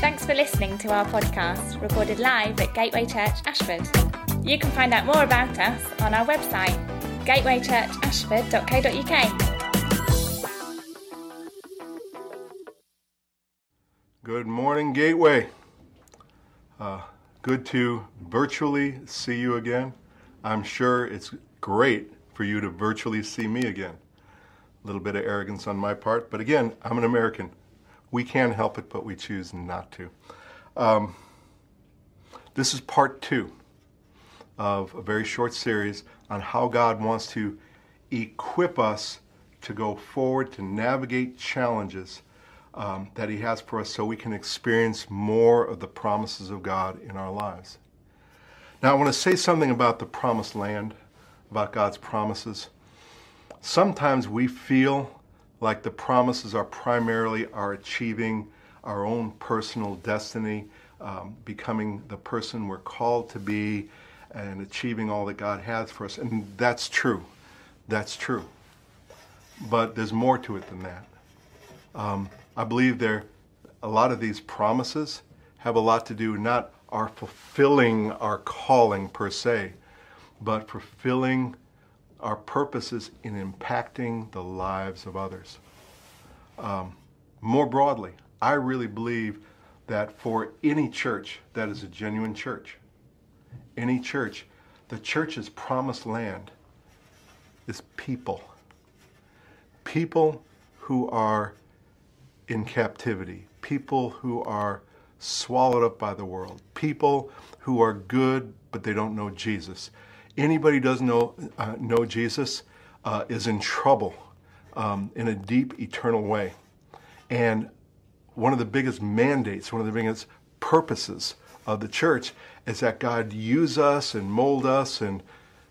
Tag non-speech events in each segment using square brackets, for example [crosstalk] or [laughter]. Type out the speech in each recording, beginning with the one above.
Thanks for listening to our podcast, recorded live at Gateway Church Ashford. You can find out more about us on our website, gatewaychurchashford.co.uk. Good morning, Gateway. Uh, good to virtually see you again. I'm sure it's great for you to virtually see me again. A little bit of arrogance on my part, but again, I'm an American. We can help it, but we choose not to. Um, this is part two of a very short series on how God wants to equip us to go forward to navigate challenges um, that He has for us so we can experience more of the promises of God in our lives. Now, I want to say something about the promised land, about God's promises. Sometimes we feel like the promises are primarily our achieving our own personal destiny, um, becoming the person we're called to be, and achieving all that God has for us. And that's true. That's true. But there's more to it than that. Um, I believe there a lot of these promises have a lot to do not our fulfilling our calling per se, but fulfilling our purposes in impacting the lives of others. Um, more broadly, I really believe that for any church that is a genuine church, any church, the church's promised land is people. People who are in captivity, people who are swallowed up by the world, people who are good but they don't know Jesus. Anybody doesn't know, uh, know Jesus uh, is in trouble um, in a deep, eternal way. And one of the biggest mandates, one of the biggest purposes of the church is that God use us and mold us and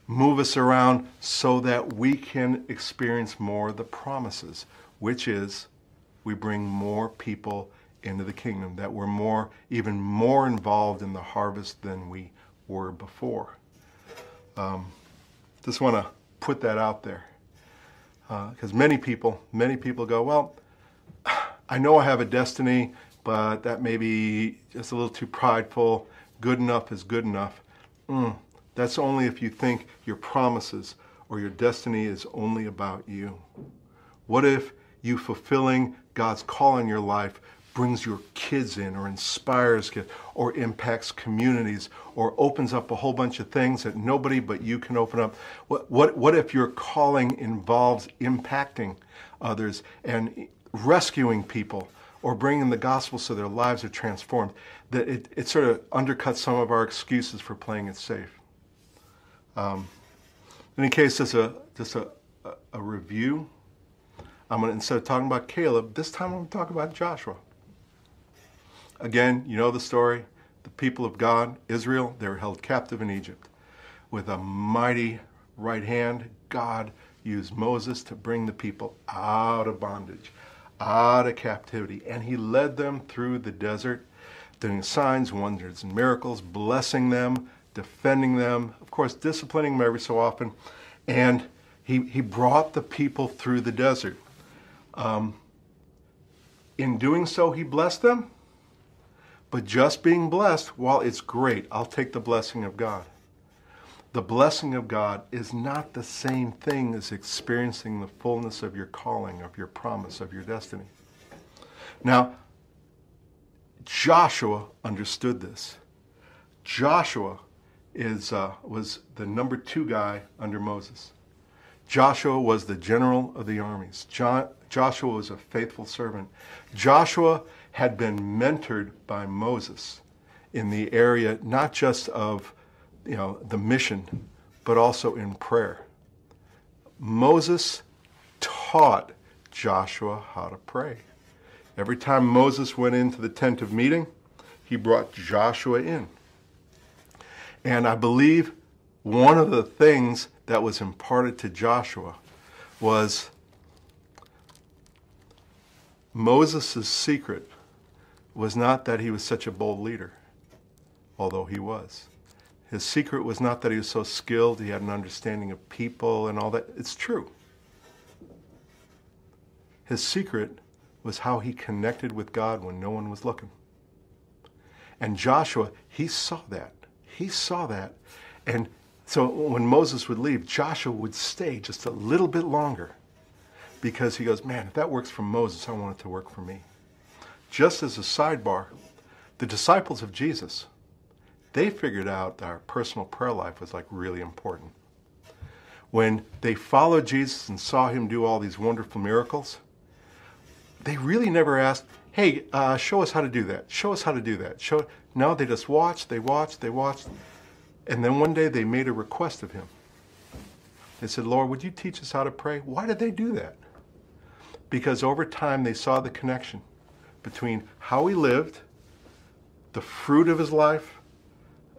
move us around so that we can experience more of the promises, which is we bring more people into the kingdom, that we're more, even more involved in the harvest than we were before. Um, just want to put that out there because uh, many people, many people go, well, I know I have a destiny, but that may be just a little too prideful. Good enough is good enough. Mm, that's only if you think your promises or your destiny is only about you. What if you fulfilling God's call in your life brings your kids in or inspires kids or impacts communities or opens up a whole bunch of things that nobody but you can open up? What, what, what if your calling involves impacting others and rescuing people or bringing the gospel so their lives are transformed? That it, it sort of undercuts some of our excuses for playing it safe. Um, in any case, just a, just a, a review. I'm going to, instead of talking about Caleb, this time I'm going to talk about Joshua. Again, you know the story. The people of God, Israel, they were held captive in Egypt. With a mighty right hand, God used Moses to bring the people out of bondage, out of captivity. And he led them through the desert, doing signs, wonders, and miracles, blessing them, defending them, of course, disciplining them every so often. And he, he brought the people through the desert. Um, in doing so, he blessed them but just being blessed, while it's great, I'll take the blessing of God. The blessing of God is not the same thing as experiencing the fullness of your calling, of your promise, of your destiny. Now, Joshua understood this. Joshua is, uh, was the number two guy under Moses. Joshua was the general of the armies. Jo- Joshua was a faithful servant. Joshua had been mentored by Moses in the area not just of you know the mission but also in prayer. Moses taught Joshua how to pray. Every time Moses went into the tent of meeting, he brought Joshua in. And I believe one of the things that was imparted to Joshua was Moses' secret was not that he was such a bold leader, although he was. His secret was not that he was so skilled, he had an understanding of people and all that. It's true. His secret was how he connected with God when no one was looking. And Joshua, he saw that. He saw that. And so when Moses would leave, Joshua would stay just a little bit longer because he goes, man, if that works for Moses, I want it to work for me. Just as a sidebar, the disciples of Jesus, they figured out that our personal prayer life was like really important. When they followed Jesus and saw him do all these wonderful miracles, they really never asked, hey, uh, show us how to do that. Show us how to do that. Show. No, they just watched, they watched, they watched. And then one day they made a request of him. They said, Lord, would you teach us how to pray? Why did they do that? Because over time they saw the connection between how he lived, the fruit of his life,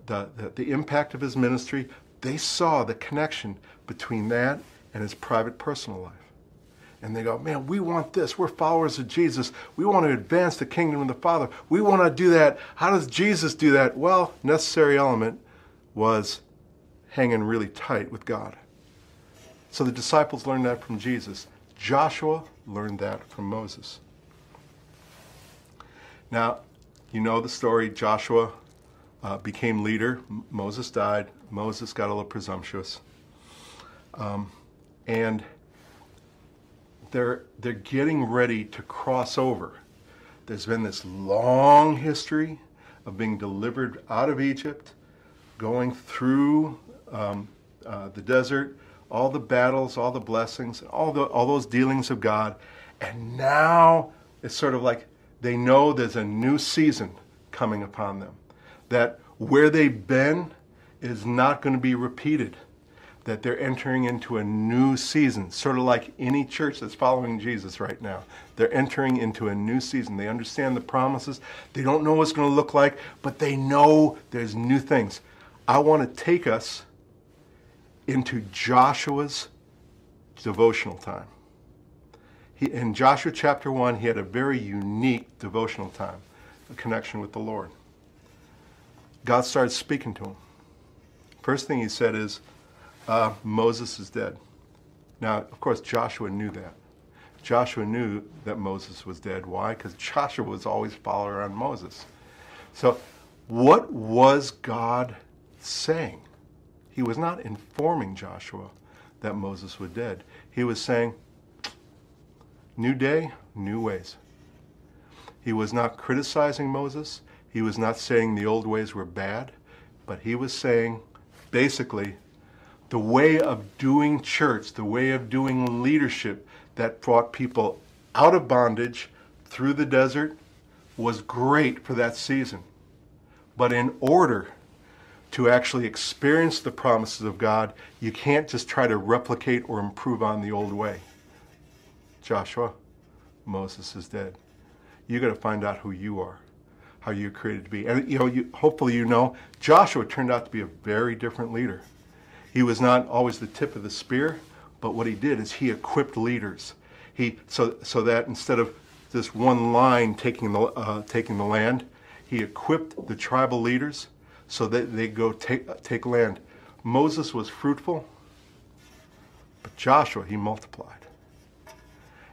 the, the, the impact of his ministry. They saw the connection between that and his private personal life and they go, man, we want this. We're followers of Jesus. We want to advance the kingdom of the Father. We want to do that. How does Jesus do that? Well, necessary element was hanging really tight with God. So the disciples learned that from Jesus. Joshua learned that from Moses. Now, you know the story. Joshua uh, became leader. M- Moses died. Moses got a little presumptuous. Um, and they're, they're getting ready to cross over. There's been this long history of being delivered out of Egypt, going through um, uh, the desert, all the battles, all the blessings, all, the, all those dealings of God. And now it's sort of like they know there's a new season coming upon them. That where they've been is not going to be repeated that they're entering into a new season, sort of like any church that's following Jesus right now. They're entering into a new season. They understand the promises. They don't know what's going to look like, but they know there's new things. I want to take us into Joshua's devotional time. He, in Joshua chapter 1, he had a very unique devotional time, a connection with the Lord. God started speaking to him. First thing he said is, uh, Moses is dead. Now, of course, Joshua knew that. Joshua knew that Moses was dead. Why? Because Joshua was always following around Moses. So, what was God saying? He was not informing Joshua that Moses was dead. He was saying, New day, new ways. He was not criticizing Moses. He was not saying the old ways were bad. But he was saying, basically, the way of doing church, the way of doing leadership that brought people out of bondage through the desert was great for that season. But in order to actually experience the promises of God, you can't just try to replicate or improve on the old way. Joshua, Moses is dead. You got to find out who you are, how you're created to be. And you know, you, hopefully you know Joshua turned out to be a very different leader. He was not always the tip of the spear, but what he did is he equipped leaders. He so so that instead of this one line taking the uh, taking the land, he equipped the tribal leaders so that they go take take land. Moses was fruitful, but Joshua he multiplied,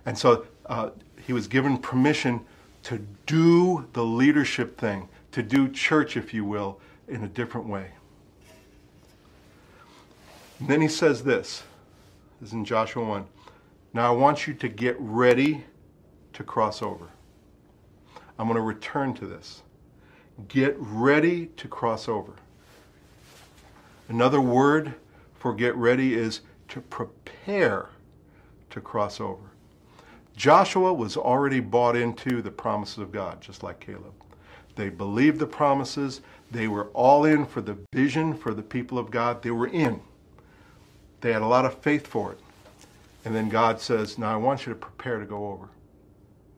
and so uh, he was given permission to do the leadership thing, to do church, if you will, in a different way. And then he says this. This is in Joshua 1. Now I want you to get ready to cross over. I'm going to return to this. Get ready to cross over. Another word for get ready is to prepare to cross over. Joshua was already bought into the promises of God, just like Caleb. They believed the promises. They were all in for the vision for the people of God. They were in. They had a lot of faith for it. And then God says, Now I want you to prepare to go over.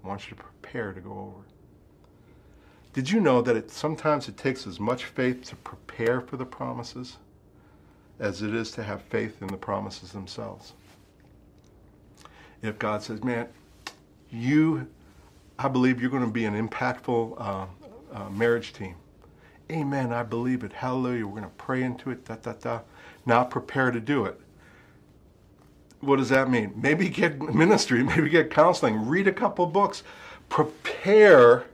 I want you to prepare to go over. Did you know that it, sometimes it takes as much faith to prepare for the promises as it is to have faith in the promises themselves? If God says, Man, you, I believe you're going to be an impactful uh, uh, marriage team. Amen. I believe it. Hallelujah. We're going to pray into it. Da, da, da. Now prepare to do it what does that mean? Maybe get [laughs] ministry, maybe get counseling, read a couple books, prepare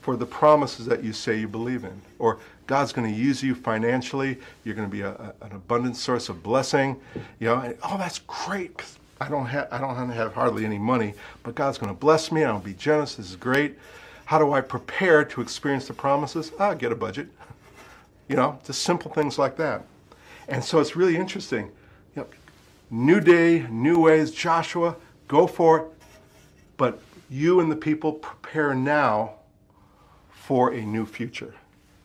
for the promises that you say you believe in. Or God's going to use you financially. You're going to be a, a, an abundant source of blessing. You know, and, oh, that's great. I don't have I don't have hardly any money, but God's going to bless me. I'll be generous. This is great. How do I prepare to experience the promises? Ah, get a budget. You know, just simple things like that. And so it's really interesting. New day, new ways. Joshua, go for it. But you and the people prepare now for a new future,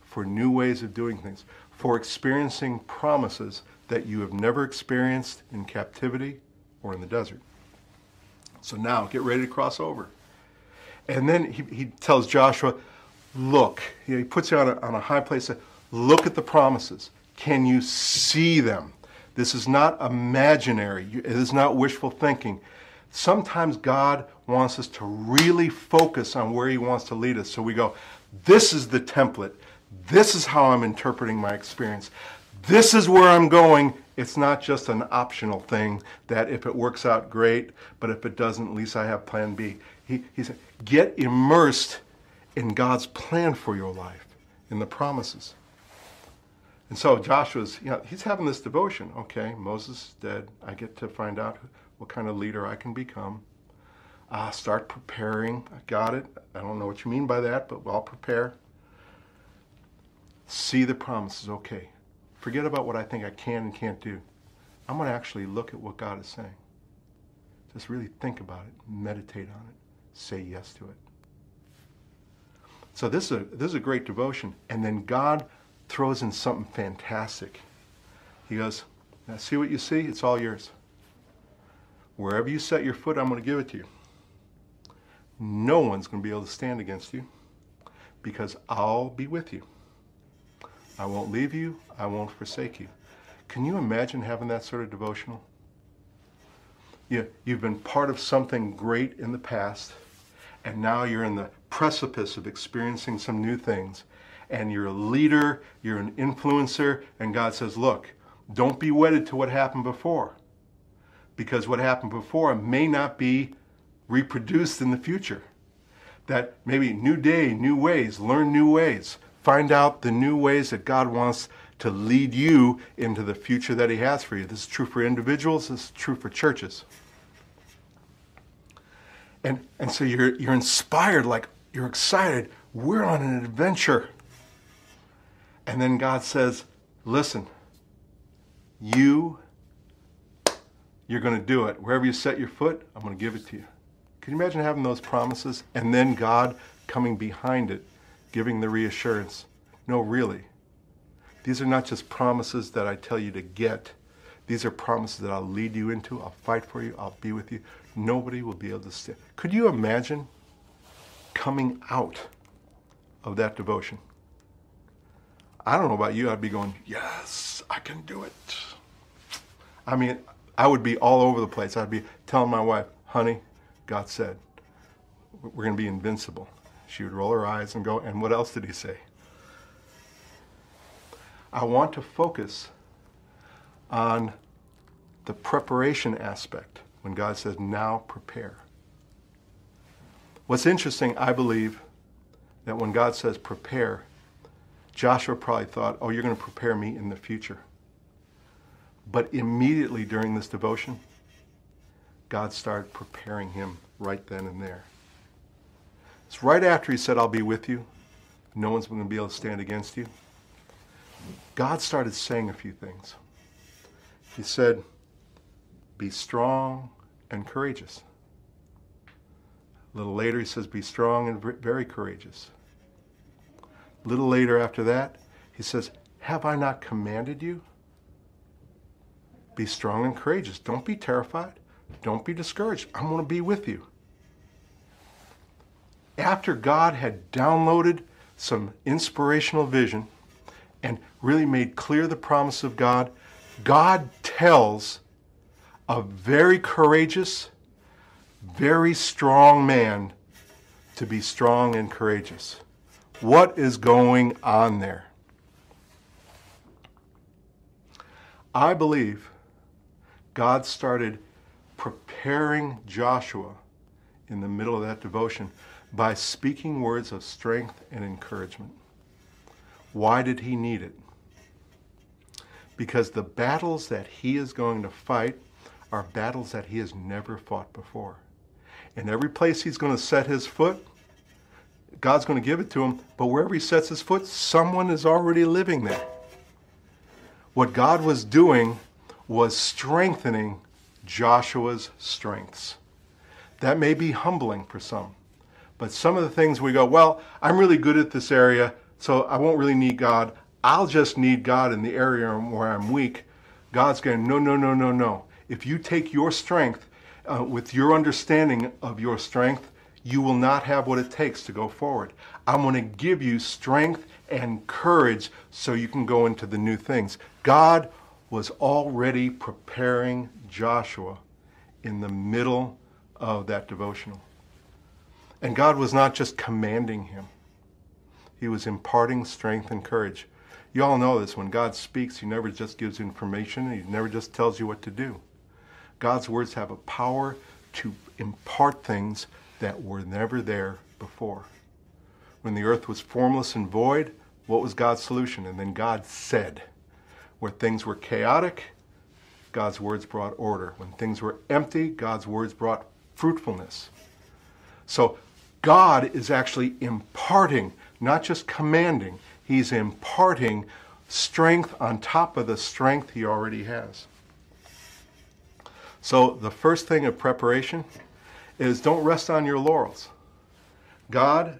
for new ways of doing things, for experiencing promises that you have never experienced in captivity or in the desert. So now get ready to cross over. And then he, he tells Joshua, look, he puts you on a, on a high place, look at the promises. Can you see them? This is not imaginary. It is not wishful thinking. Sometimes God wants us to really focus on where He wants to lead us. So we go, this is the template. This is how I'm interpreting my experience. This is where I'm going. It's not just an optional thing that if it works out, great, but if it doesn't, at least I have plan B. He, he said, get immersed in God's plan for your life, in the promises. And so Joshua's, you know, he's having this devotion. Okay, Moses is dead. I get to find out what kind of leader I can become. Uh, start preparing. I got it. I don't know what you mean by that, but I'll prepare. See the promises. Okay. Forget about what I think I can and can't do. I'm going to actually look at what God is saying. Just really think about it, meditate on it, say yes to it. So this is a, this is a great devotion. And then God throws in something fantastic. He goes, Now see what you see? It's all yours. Wherever you set your foot, I'm going to give it to you. No one's going to be able to stand against you because I'll be with you. I won't leave you, I won't forsake you. Can you imagine having that sort of devotional? You, you've been part of something great in the past, and now you're in the precipice of experiencing some new things and you're a leader, you're an influencer, and God says, look, don't be wedded to what happened before. Because what happened before may not be reproduced in the future. That maybe new day, new ways, learn new ways, find out the new ways that God wants to lead you into the future that He has for you. This is true for individuals, this is true for churches. And, and so you're, you're inspired, like you're excited. We're on an adventure. And then God says, listen, you, you're going to do it. Wherever you set your foot, I'm going to give it to you. Can you imagine having those promises and then God coming behind it, giving the reassurance? No, really. These are not just promises that I tell you to get. These are promises that I'll lead you into. I'll fight for you. I'll be with you. Nobody will be able to stand. Could you imagine coming out of that devotion? I don't know about you, I'd be going, yes, I can do it. I mean, I would be all over the place. I'd be telling my wife, honey, God said, we're going to be invincible. She would roll her eyes and go, and what else did he say? I want to focus on the preparation aspect when God says, now prepare. What's interesting, I believe, that when God says prepare, Joshua probably thought, oh, you're going to prepare me in the future. But immediately during this devotion, God started preparing him right then and there. It's right after he said, I'll be with you. No one's going to be able to stand against you. God started saying a few things. He said, Be strong and courageous. A little later, he says, Be strong and very courageous. A little later after that, he says, Have I not commanded you? Be strong and courageous. Don't be terrified. Don't be discouraged. I'm going to be with you. After God had downloaded some inspirational vision and really made clear the promise of God, God tells a very courageous, very strong man to be strong and courageous. What is going on there? I believe God started preparing Joshua in the middle of that devotion by speaking words of strength and encouragement. Why did he need it? Because the battles that he is going to fight are battles that he has never fought before. In every place he's going to set his foot, God's going to give it to him, but wherever he sets his foot, someone is already living there. What God was doing was strengthening Joshua's strengths. That may be humbling for some, but some of the things we go, well, I'm really good at this area, so I won't really need God. I'll just need God in the area where I'm weak. God's going, no, no, no, no, no. If you take your strength uh, with your understanding of your strength, you will not have what it takes to go forward. I'm going to give you strength and courage so you can go into the new things. God was already preparing Joshua in the middle of that devotional. And God was not just commanding him, He was imparting strength and courage. You all know this. When God speaks, He never just gives information, He never just tells you what to do. God's words have a power to impart things that were never there before. When the earth was formless and void, what was God's solution? And then God said. Where things were chaotic, God's words brought order. When things were empty, God's words brought fruitfulness. So God is actually imparting, not just commanding, He's imparting strength on top of the strength He already has. So the first thing of preparation is don't rest on your laurels. God,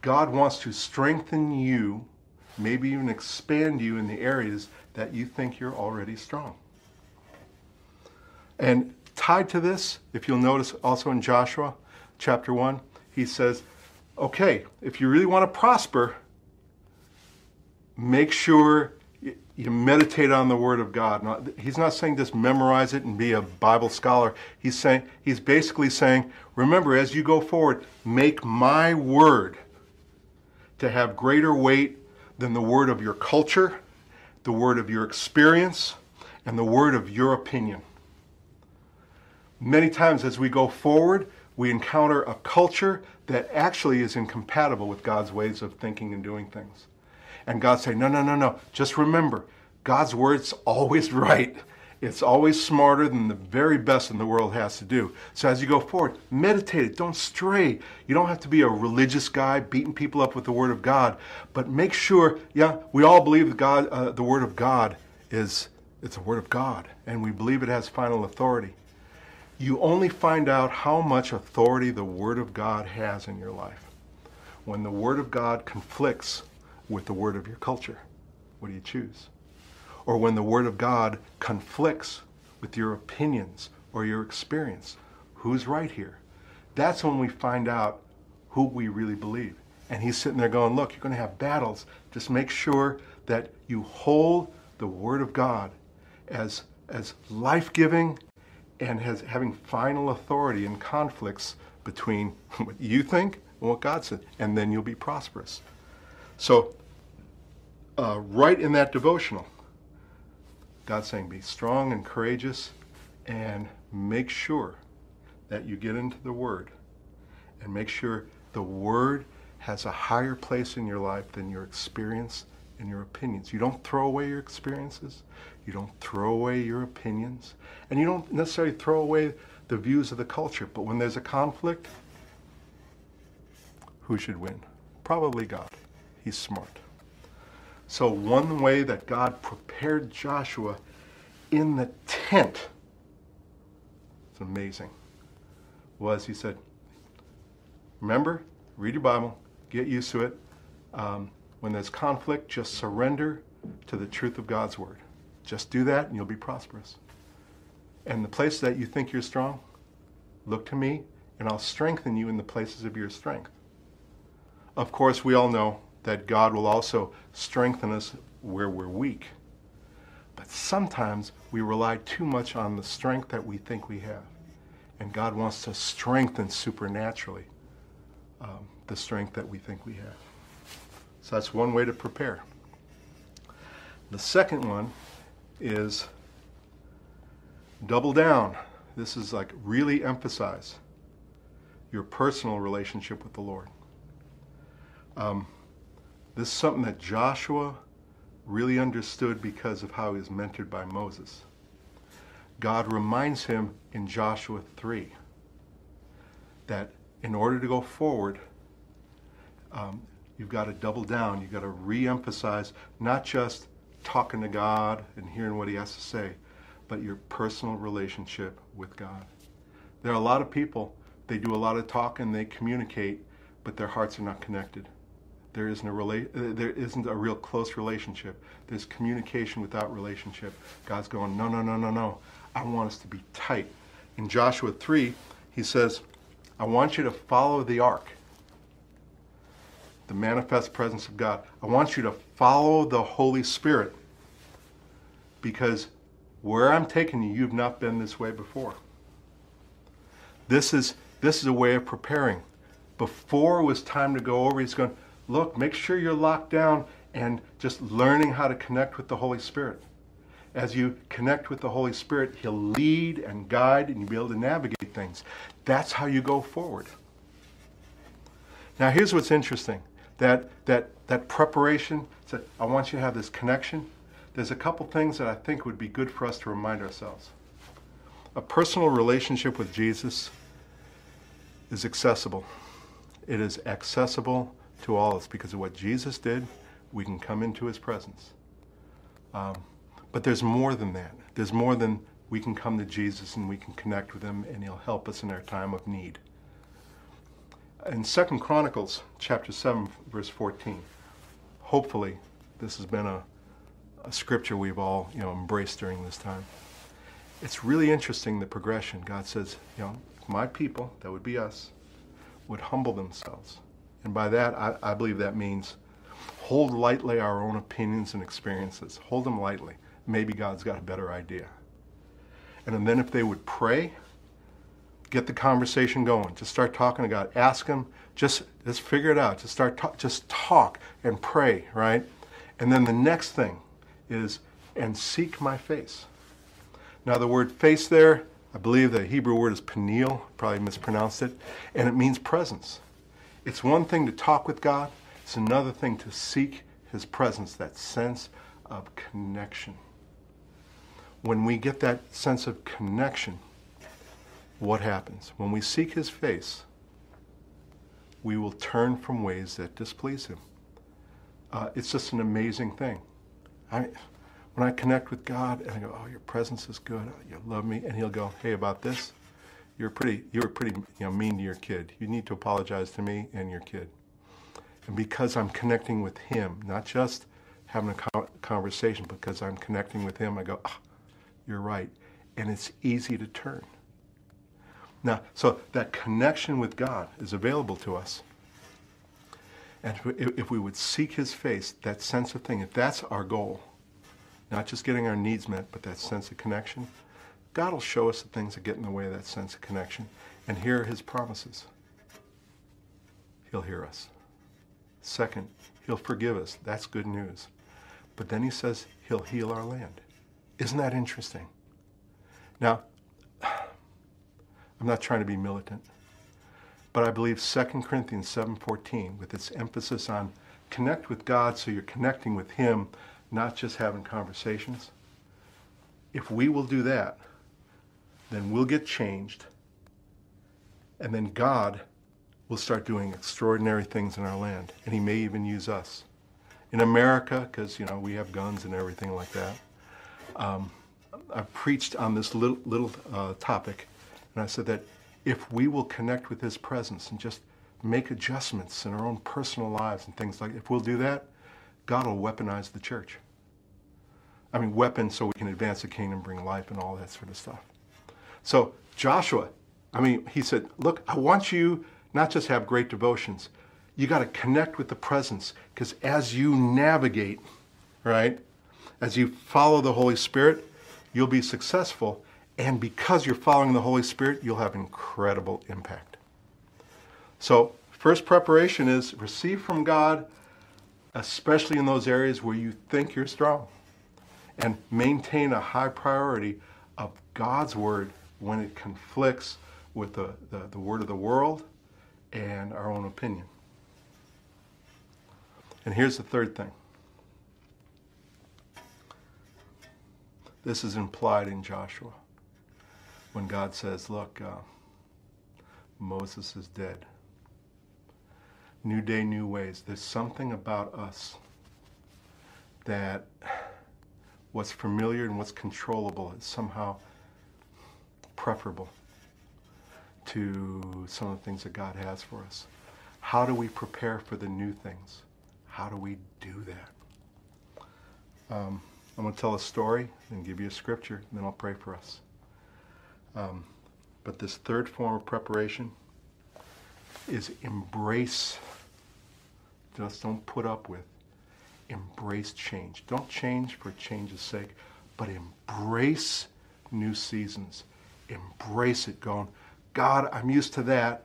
God wants to strengthen you, maybe even expand you in the areas that you think you're already strong. And tied to this, if you'll notice also in Joshua chapter 1, he says, okay, if you really want to prosper, make sure you meditate on the Word of God. He's not saying just memorize it and be a Bible scholar. He's saying he's basically saying, remember, as you go forward, make my word to have greater weight than the word of your culture, the word of your experience, and the word of your opinion. Many times as we go forward, we encounter a culture that actually is incompatible with God's ways of thinking and doing things. And God say, no, no, no, no. Just remember, God's word's always [laughs] right. It's always smarter than the very best in the world has to do. So as you go forward, meditate it. Don't stray. You don't have to be a religious guy beating people up with the Word of God, but make sure. Yeah, we all believe God, uh, the Word of God, is it's a Word of God, and we believe it has final authority. You only find out how much authority the Word of God has in your life when the Word of God conflicts with the word of your culture? What do you choose? Or when the word of God conflicts with your opinions or your experience, who's right here? That's when we find out who we really believe. And he's sitting there going, Look, you're going to have battles. Just make sure that you hold the Word of God as, as life giving and as having final authority in conflicts between [laughs] what you think and what God said. And then you'll be prosperous. So, uh, right in that devotional, God's saying, be strong and courageous and make sure that you get into the Word and make sure the Word has a higher place in your life than your experience and your opinions. You don't throw away your experiences, you don't throw away your opinions, and you don't necessarily throw away the views of the culture. But when there's a conflict, who should win? Probably God. He's smart. So, one way that God prepared Joshua in the tent, it's amazing, was He said, Remember, read your Bible, get used to it. Um, when there's conflict, just surrender to the truth of God's Word. Just do that and you'll be prosperous. And the place that you think you're strong, look to me and I'll strengthen you in the places of your strength. Of course, we all know that God will also strengthen us where we're weak. But sometimes we rely too much on the strength that we think we have. And God wants to strengthen supernaturally um, the strength that we think we have. So that's one way to prepare. The second one is double down. This is like really emphasize your personal relationship with the Lord. Um, this is something that Joshua really understood because of how he was mentored by Moses. God reminds him in Joshua 3 that in order to go forward, um, you've got to double down. You've got to re emphasize not just talking to God and hearing what He has to say, but your personal relationship with God. There are a lot of people, they do a lot of talking, they communicate, but their hearts are not connected. There isn't a rela- there isn't a real close relationship. There's communication without relationship. God's going, no, no, no, no, no. I want us to be tight. In Joshua 3, he says, I want you to follow the ark, the manifest presence of God. I want you to follow the Holy Spirit because where I'm taking you, you've not been this way before. This is, this is a way of preparing. Before it was time to go over, he's going, look, make sure you're locked down and just learning how to connect with the Holy Spirit. As you connect with the Holy Spirit, He'll lead and guide and you'll be able to navigate things. That's how you go forward. Now, here's what's interesting that, that, that preparation, so I want you to have this connection. There's a couple things that I think would be good for us to remind ourselves. A personal relationship with Jesus is accessible. It is accessible to all of us because of what Jesus did. We can come into his presence. Um, but there's more than that. There's more than we can come to Jesus and we can connect with him and he'll help us in our time of need. In Second Chronicles chapter 7 verse 14, hopefully this has been a, a scripture we've all you know embraced during this time. It's really interesting the progression. God says, you know, my people, that would be us, would humble themselves. And by that, I, I believe that means hold lightly our own opinions and experiences. Hold them lightly. Maybe God's got a better idea. And then if they would pray, get the conversation going. Just start talking to God. Ask Him. Just just figure it out. Just start. Ta- just talk and pray, right? And then the next thing is and seek my face. Now the word face there, I believe the Hebrew word is peniel. Probably mispronounced it, and it means presence. It's one thing to talk with God. It's another thing to seek His presence. That sense of connection. When we get that sense of connection, what happens? When we seek his face, we will turn from ways that displease him. Uh, it's just an amazing thing. I, when I connect with God and I go, "Oh, your presence is good. You love me," and He'll go, "Hey, about this, you're pretty, you're pretty, you know, mean to your kid. You need to apologize to me and your kid." And because I'm connecting with Him, not just having a conversation, because I'm connecting with Him, I go, oh, "You're right," and it's easy to turn. Now, so that connection with God is available to us. And if we would seek his face, that sense of thing, if that's our goal, not just getting our needs met, but that sense of connection, God will show us the things that get in the way of that sense of connection. And here are his promises. He'll hear us. Second, he'll forgive us. That's good news. But then he says he'll heal our land. Isn't that interesting? Now, I'm not trying to be militant. But I believe 2 Corinthians 7:14 with its emphasis on connect with God so you're connecting with him, not just having conversations. If we will do that, then we'll get changed. And then God will start doing extraordinary things in our land, and he may even use us. In America, because you know we have guns and everything like that, um, I've preached on this little, little uh, topic and I said that if we will connect with His presence and just make adjustments in our own personal lives and things like if we'll do that, God will weaponize the church. I mean, weapons so we can advance the kingdom, bring life, and all that sort of stuff. So, Joshua, I mean, he said, Look, I want you not just have great devotions, you got to connect with the presence because as you navigate, right, as you follow the Holy Spirit, you'll be successful and because you're following the Holy Spirit, you'll have incredible impact. So, first preparation is receive from God, especially in those areas where you think you're strong, and maintain a high priority of God's word when it conflicts with the, the, the word of the world and our own opinion. And here's the third thing. This is implied in Joshua when God says, Look, uh, Moses is dead. New day, new ways. There's something about us that what's familiar and what's controllable is somehow preferable to some of the things that God has for us. How do we prepare for the new things? How do we do that? Um, I'm going to tell a story and give you a scripture, and then I'll pray for us. Um, but this third form of preparation is embrace. Just don't put up with. Embrace change. Don't change for change's sake, but embrace new seasons. Embrace it, going, God, I'm used to that.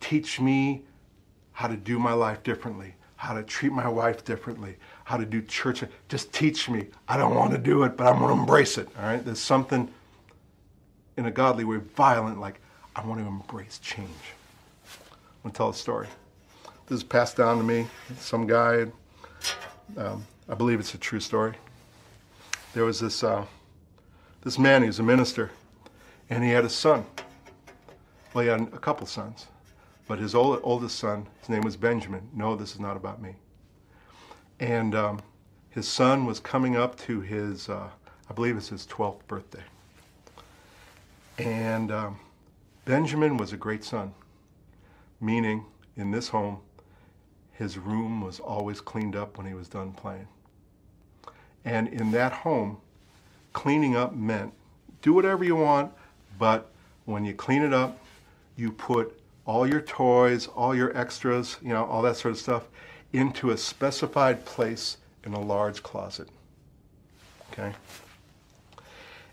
Teach me how to do my life differently, how to treat my wife differently, how to do church. Just teach me. I don't want to do it, but I'm going to embrace it. All right? There's something in a godly way violent, like I want to embrace change. I'm going to tell a story. This is passed down to me. Some guy, um, I believe it's a true story. There was this, uh, this man, he was a minister, and he had a son. Well, he had a couple sons. But his old, oldest son, his name was Benjamin. No, this is not about me. And um, his son was coming up to his, uh, I believe it's his 12th birthday. And um, Benjamin was a great son, meaning in this home, his room was always cleaned up when he was done playing. And in that home, cleaning up meant do whatever you want, but when you clean it up, you put all your toys, all your extras, you know, all that sort of stuff into a specified place in a large closet. Okay?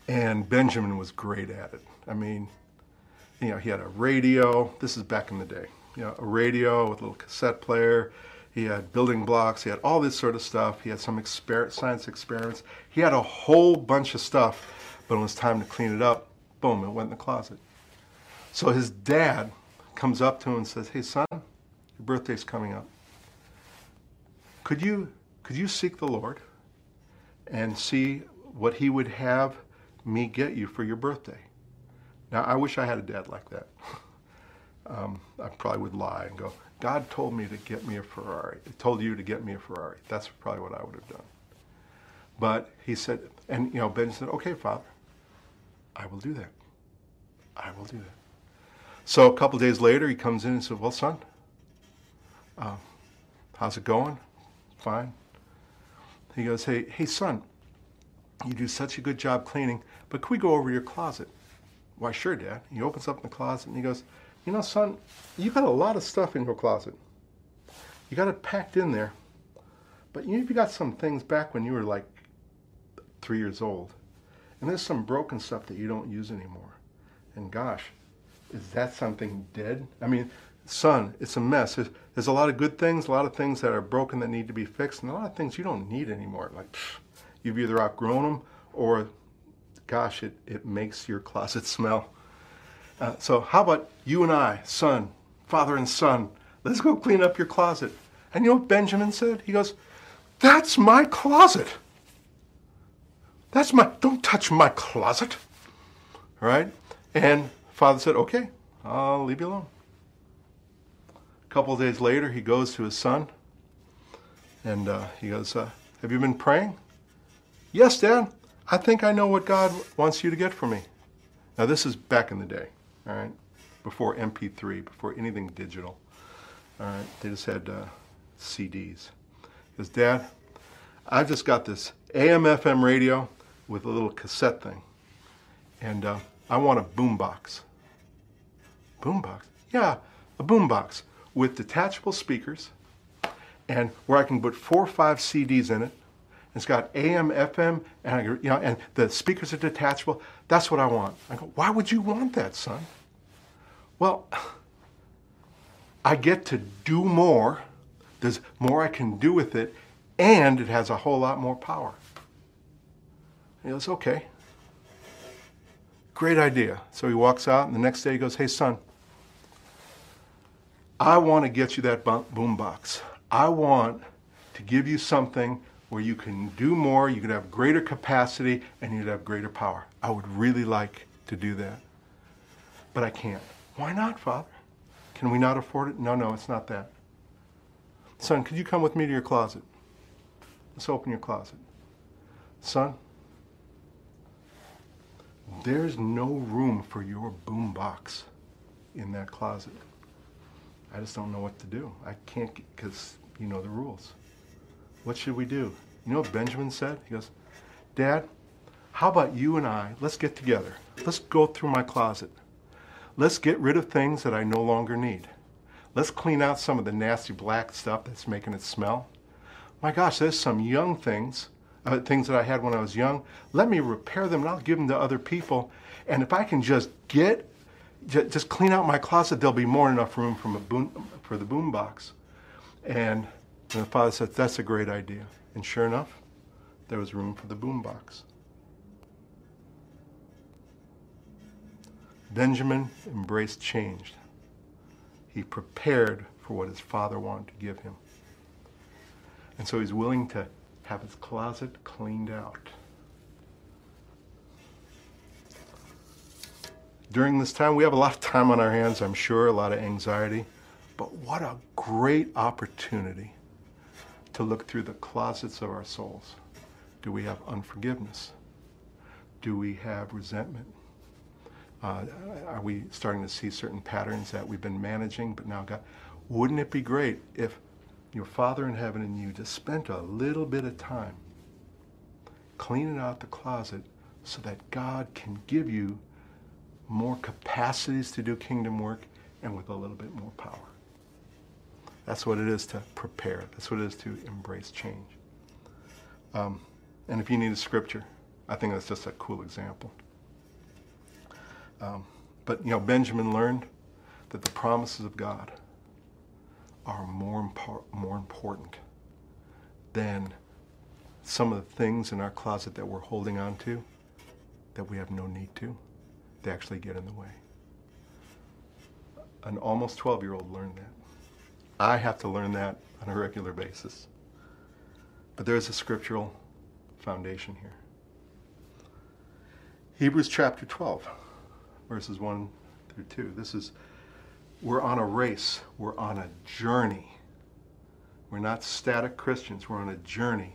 And Benjamin was great at it. I mean, you know, he had a radio. This is back in the day. You know, a radio with a little cassette player. He had building blocks. He had all this sort of stuff. He had some exper- science experiments. He had a whole bunch of stuff. But when it was time to clean it up, boom, it went in the closet. So his dad comes up to him and says, Hey, son, your birthday's coming up. Could you, could you seek the Lord and see what he would have me get you for your birthday? Now, I wish I had a dad like that. Um, I probably would lie and go, God told me to get me a Ferrari. He told you to get me a Ferrari. That's probably what I would have done. But he said, and you know, Ben said, okay, Father, I will do that. I will do that. So a couple days later, he comes in and says, Well, son, uh, how's it going? Fine. He goes, Hey, hey, son, you do such a good job cleaning, but can we go over your closet? Why, sure, Dad. He opens up the closet and he goes, You know, son, you got a lot of stuff in your closet. You got it packed in there, but you got some things back when you were like three years old. And there's some broken stuff that you don't use anymore. And gosh, is that something dead? I mean, son, it's a mess. There's, there's, a lot of good things, a lot of things that are broken that need to be fixed, and a lot of things you don't need anymore. Like, you've either outgrown them or, gosh, it, it makes your closet [laughs] smell. Uh, so, how about you and I, son, father and son, let's go clean up your closet. And you know what Benjamin said? He goes, That's my closet. That's my, don't touch my closet. All right? And Father said, Okay, I'll leave you alone. A couple of days later, he goes to his son and uh, he goes, uh, Have you been praying? Yes, Dad. I think I know what God wants you to get for me. Now, this is back in the day, all right? Before MP3, before anything digital. All right? They just had uh, CDs. Goes, Dad, I've just got this AM FM radio with a little cassette thing. And uh, I want a boombox. Boombox? Yeah, a boombox with detachable speakers and where I can put four or five CDs in it. It's got AM, FM, and I, you know, and the speakers are detachable. That's what I want. I go, why would you want that, son? Well, I get to do more. There's more I can do with it, and it has a whole lot more power. He goes, okay. Great idea. So he walks out, and the next day he goes, Hey, son, I want to get you that boom box. I want to give you something where you can do more, you could have greater capacity, and you'd have greater power. I would really like to do that. But I can't. Why not, Father? Can we not afford it? No, no, it's not that. Son, could you come with me to your closet? Let's open your closet. Son, there's no room for your boom box in that closet. I just don't know what to do. I can't, because you know the rules. What should we do? You know what Benjamin said? He goes, Dad, how about you and I, let's get together. Let's go through my closet. Let's get rid of things that I no longer need. Let's clean out some of the nasty black stuff that's making it smell. My gosh, there's some young things, uh, things that I had when I was young. Let me repair them and I'll give them to other people. And if I can just get just clean out my closet, there'll be more than enough room for, boom, for the boom box. And the father said, that's a great idea. And sure enough, there was room for the boombox. Benjamin embraced change. He prepared for what his father wanted to give him. And so he's willing to have his closet cleaned out. during this time. We have a lot of time on our hands, I'm sure, a lot of anxiety. But what a great opportunity to look through the closets of our souls. Do we have unforgiveness? Do we have resentment? Uh, are we starting to see certain patterns that we've been managing, but now God? Wouldn't it be great if your Father in heaven and you just spent a little bit of time cleaning out the closet so that God can give you more capacities to do kingdom work and with a little bit more power. That's what it is to prepare. That's what it is to embrace change. Um, and if you need a scripture, I think that's just a cool example. Um, but you know, Benjamin learned that the promises of God are more impor- more important than some of the things in our closet that we're holding on to that we have no need to they actually get in the way. An almost 12 year old learned that. I have to learn that on a regular basis. But there's a scriptural foundation here. Hebrews chapter 12, verses 1 through 2. This is, we're on a race, we're on a journey. We're not static Christians, we're on a journey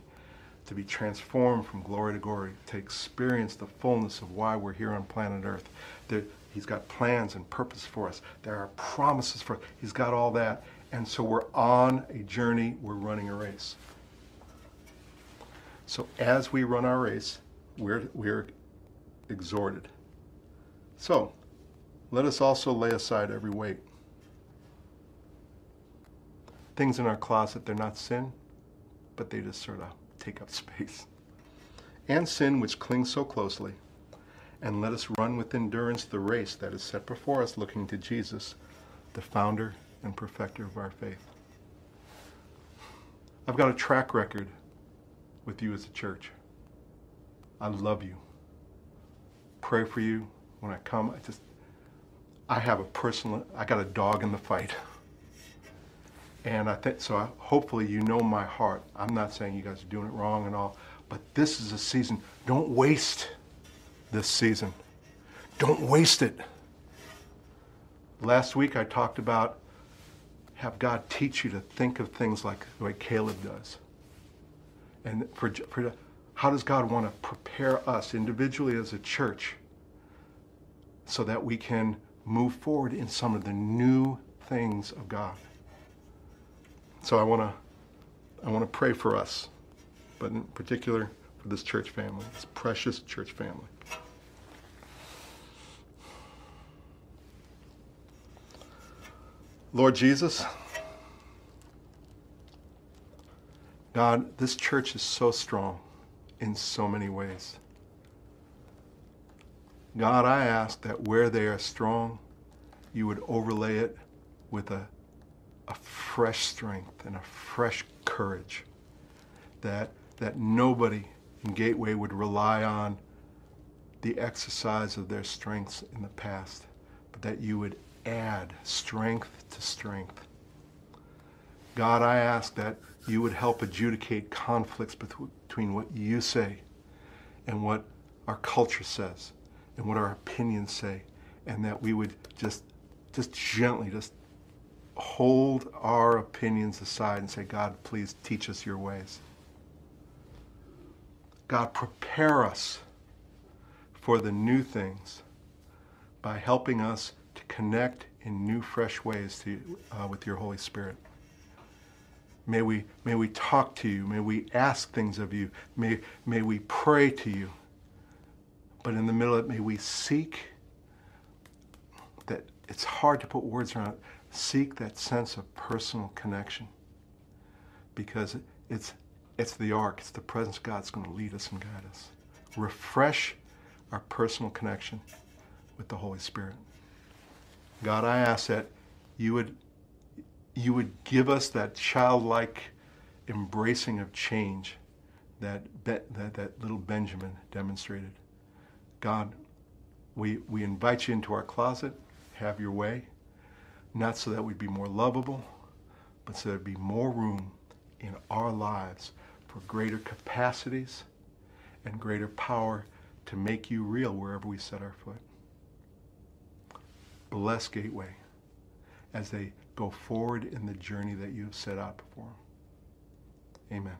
to be transformed from glory to glory, to experience the fullness of why we're here on planet Earth. There, he's got plans and purpose for us. There are promises for us. He's got all that. And so we're on a journey, we're running a race. So as we run our race, we're, we're exhorted. So let us also lay aside every weight. Things in our closet, they're not sin, but they just sort of take up [laughs] space. And sin which clings so closely. And let us run with endurance the race that is set before us, looking to Jesus, the founder and perfecter of our faith. I've got a track record with you as a church. I love you. Pray for you when I come. I just, I have a personal, I got a dog in the fight. And I think, so I, hopefully you know my heart. I'm not saying you guys are doing it wrong and all, but this is a season. Don't waste this season. Don't waste it. Last week I talked about have God teach you to think of things like the way Caleb does. And for, for how does God want to prepare us individually as a church so that we can move forward in some of the new things of God? So I want to I want to pray for us, but in particular for this church family, this precious church family. Lord Jesus, God, this church is so strong in so many ways. God, I ask that where they are strong, you would overlay it with a a fresh strength and a fresh courage that, that nobody in Gateway would rely on the exercise of their strengths in the past, but that you would add strength to strength. God, I ask that you would help adjudicate conflicts between what you say and what our culture says and what our opinions say, and that we would just, just gently, just hold our opinions aside and say, God, please teach us your ways. God, prepare us for the new things by helping us to connect in new, fresh ways to, uh, with your Holy Spirit. May we, may we talk to you. May we ask things of you. May, may we pray to you. But in the middle of it, may we seek that it's hard to put words around it. Seek that sense of personal connection because it's, it's the ark, it's the presence of God that's going to lead us and guide us. Refresh our personal connection with the Holy Spirit. God, I ask that you would, you would give us that childlike embracing of change that, that, that little Benjamin demonstrated. God, we, we invite you into our closet. Have your way. Not so that we'd be more lovable, but so there'd be more room in our lives for greater capacities and greater power to make you real wherever we set our foot. Bless Gateway as they go forward in the journey that you have set out before them. Amen.